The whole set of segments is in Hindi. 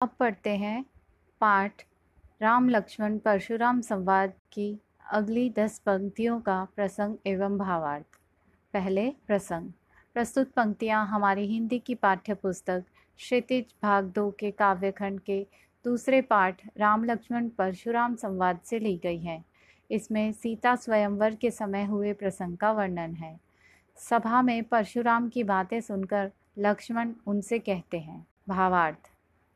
अब पढ़ते हैं पाठ राम लक्ष्मण परशुराम संवाद की अगली दस पंक्तियों का प्रसंग एवं भावार्थ। पहले प्रसंग। प्रस्तुत पंक्तियाँ हमारी हिंदी की पाठ्य पुस्तक क्षितिज भाग दो के काव्यखंड के दूसरे पाठ राम लक्ष्मण परशुराम संवाद से ली गई हैं। इसमें सीता स्वयंवर के समय हुए प्रसंग का वर्णन है। सभा में परशुराम की बातें सुनकर लक्ष्मण उनसे कहते हैं। भावार्थ।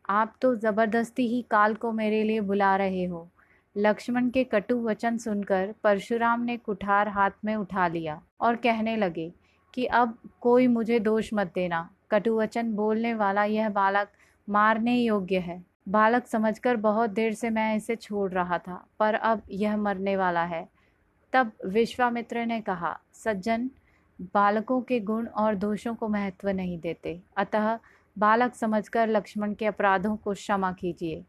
आप तो ज़बरदस्ती ही काल को मेरे लिए बुला रहे हो। लक्ष्मण के कटु वचन सुनकर परशुराम ने कुठार हाथ में उठा लिया और कहने लगे कि अब कोई मुझे दोष मत देना। कटु वचन बोलने वाला यह बालक मारने योग्य है। बालक समझकर बहुत देर से मैं इसे छोड़ रहा था, पर अब यह मरने वाला है। तब विश्वामित्र ने कहा, सज्जन, बालकों के गुण और दोषों को महत्व नहीं देते। अतः बालक समझकर लक्ष्मण के अपराधों को क्षमा कीजिए।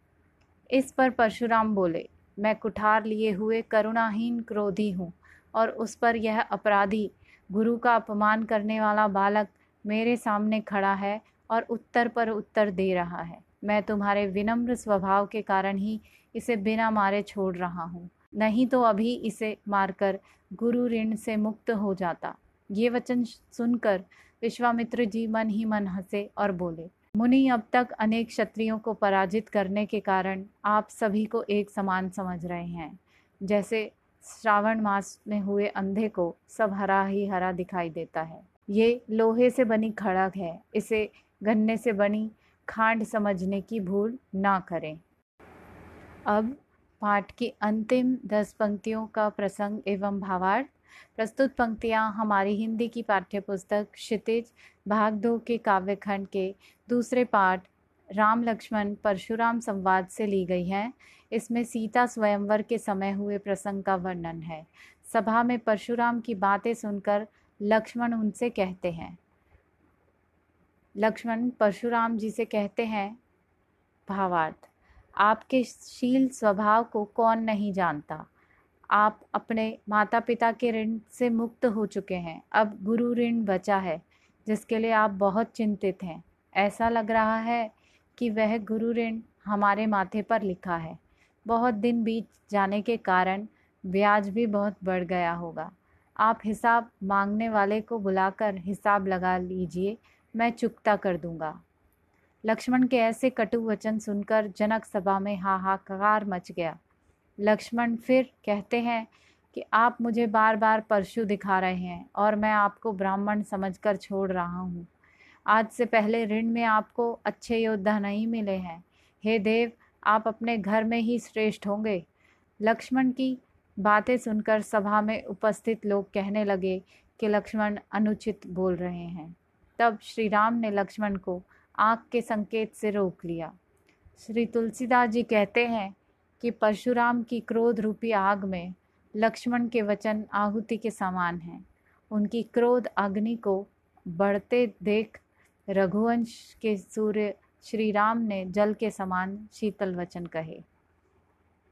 इस पर परशुराम बोले, मैं कुठार लिए हुए करुणाहीन क्रोधी हूँ और उस पर यह अपराधी, गुरु का अपमान करने वाला बालक मेरे सामने खड़ा है और उत्तर पर उत्तर दे रहा है। मैं तुम्हारे विनम्र स्वभाव के कारण ही इसे बिना मारे छोड़ रहा हूँ। नहीं तो अभी इसे मारकर गुरु ऋण से मुक्त हो जाता। ये वचन सुनकर विश्वामित्र जी मन ही मन हंसे और बोले, मुनि, अब तक अनेक क्षत्रियों को पराजित करने के कारण आप सभी को एक समान समझ रहे हैं। जैसे श्रावण मास में हुए अंधे को सब हरा ही हरा दिखाई देता है। ये लोहे से बनी खड़क है। इसे गन्ने से बनी खांड समझने की भूल ना करें। अब पाठ की अंतिम दस पंक्तियों का प्रसंग एवं भावार्थ प्रस्तुत पंक्तियाँ हमारी हिंदी की पाठ्य पुस्तक क्षितिज भाग दो के काव्यखंड के दूसरे पाठ राम लक्ष्मण परशुराम संवाद से ली गई हैं। इसमें सीता स्वयंवर के समय हुए प्रसंग का वर्णन है। सभा में परशुराम की बातें सुनकर लक्ष्मण उनसे कहते हैं। लक्ष्मण, परशुराम जी से कहते हैं, भावार्थ, आपके शील स्वभाव को कौन नहीं जानता? आप अपने माता पिता के ऋण से मुक्त हो चुके हैं। अब गुरु ऋण बचा है, जिसके लिए आप बहुत चिंतित हैं। ऐसा लग रहा है कि वह गुरु ऋण हमारे माथे पर लिखा है। बहुत दिन बीत जाने के कारण ब्याज भी बहुत बढ़ गया होगा। आप हिसाब मांगने वाले को बुलाकर हिसाब लगा लीजिए, मैं चुकता कर दूँगा। लक्ष्मण के ऐसे कटु वचन सुनकर जनक सभा में हाहाकार मच गया। लक्ष्मण फिर कहते हैं कि आप मुझे बार बार परशु दिखा रहे हैं और मैं आपको ब्राह्मण समझकर छोड़ रहा हूँ। आज से पहले ऋण में आपको अच्छे योद्धा नहीं मिले हैं। हे देव, आप अपने घर में ही श्रेष्ठ होंगे। लक्ष्मण की बातें सुनकर सभा में उपस्थित लोग कहने लगे कि लक्ष्मण अनुचित बोल रहे हैं। तब श्री राम ने लक्ष्मण को आँख के संकेत से रोक लिया। श्री तुलसीदास जी कहते हैं कि परशुराम की क्रोध रूपी आग में लक्ष्मण के वचन आहुति के समान हैं। उनकी क्रोध अग्नि को बढ़ते देख रघुवंश के सूर्य श्री राम ने जल के समान शीतल वचन कहे।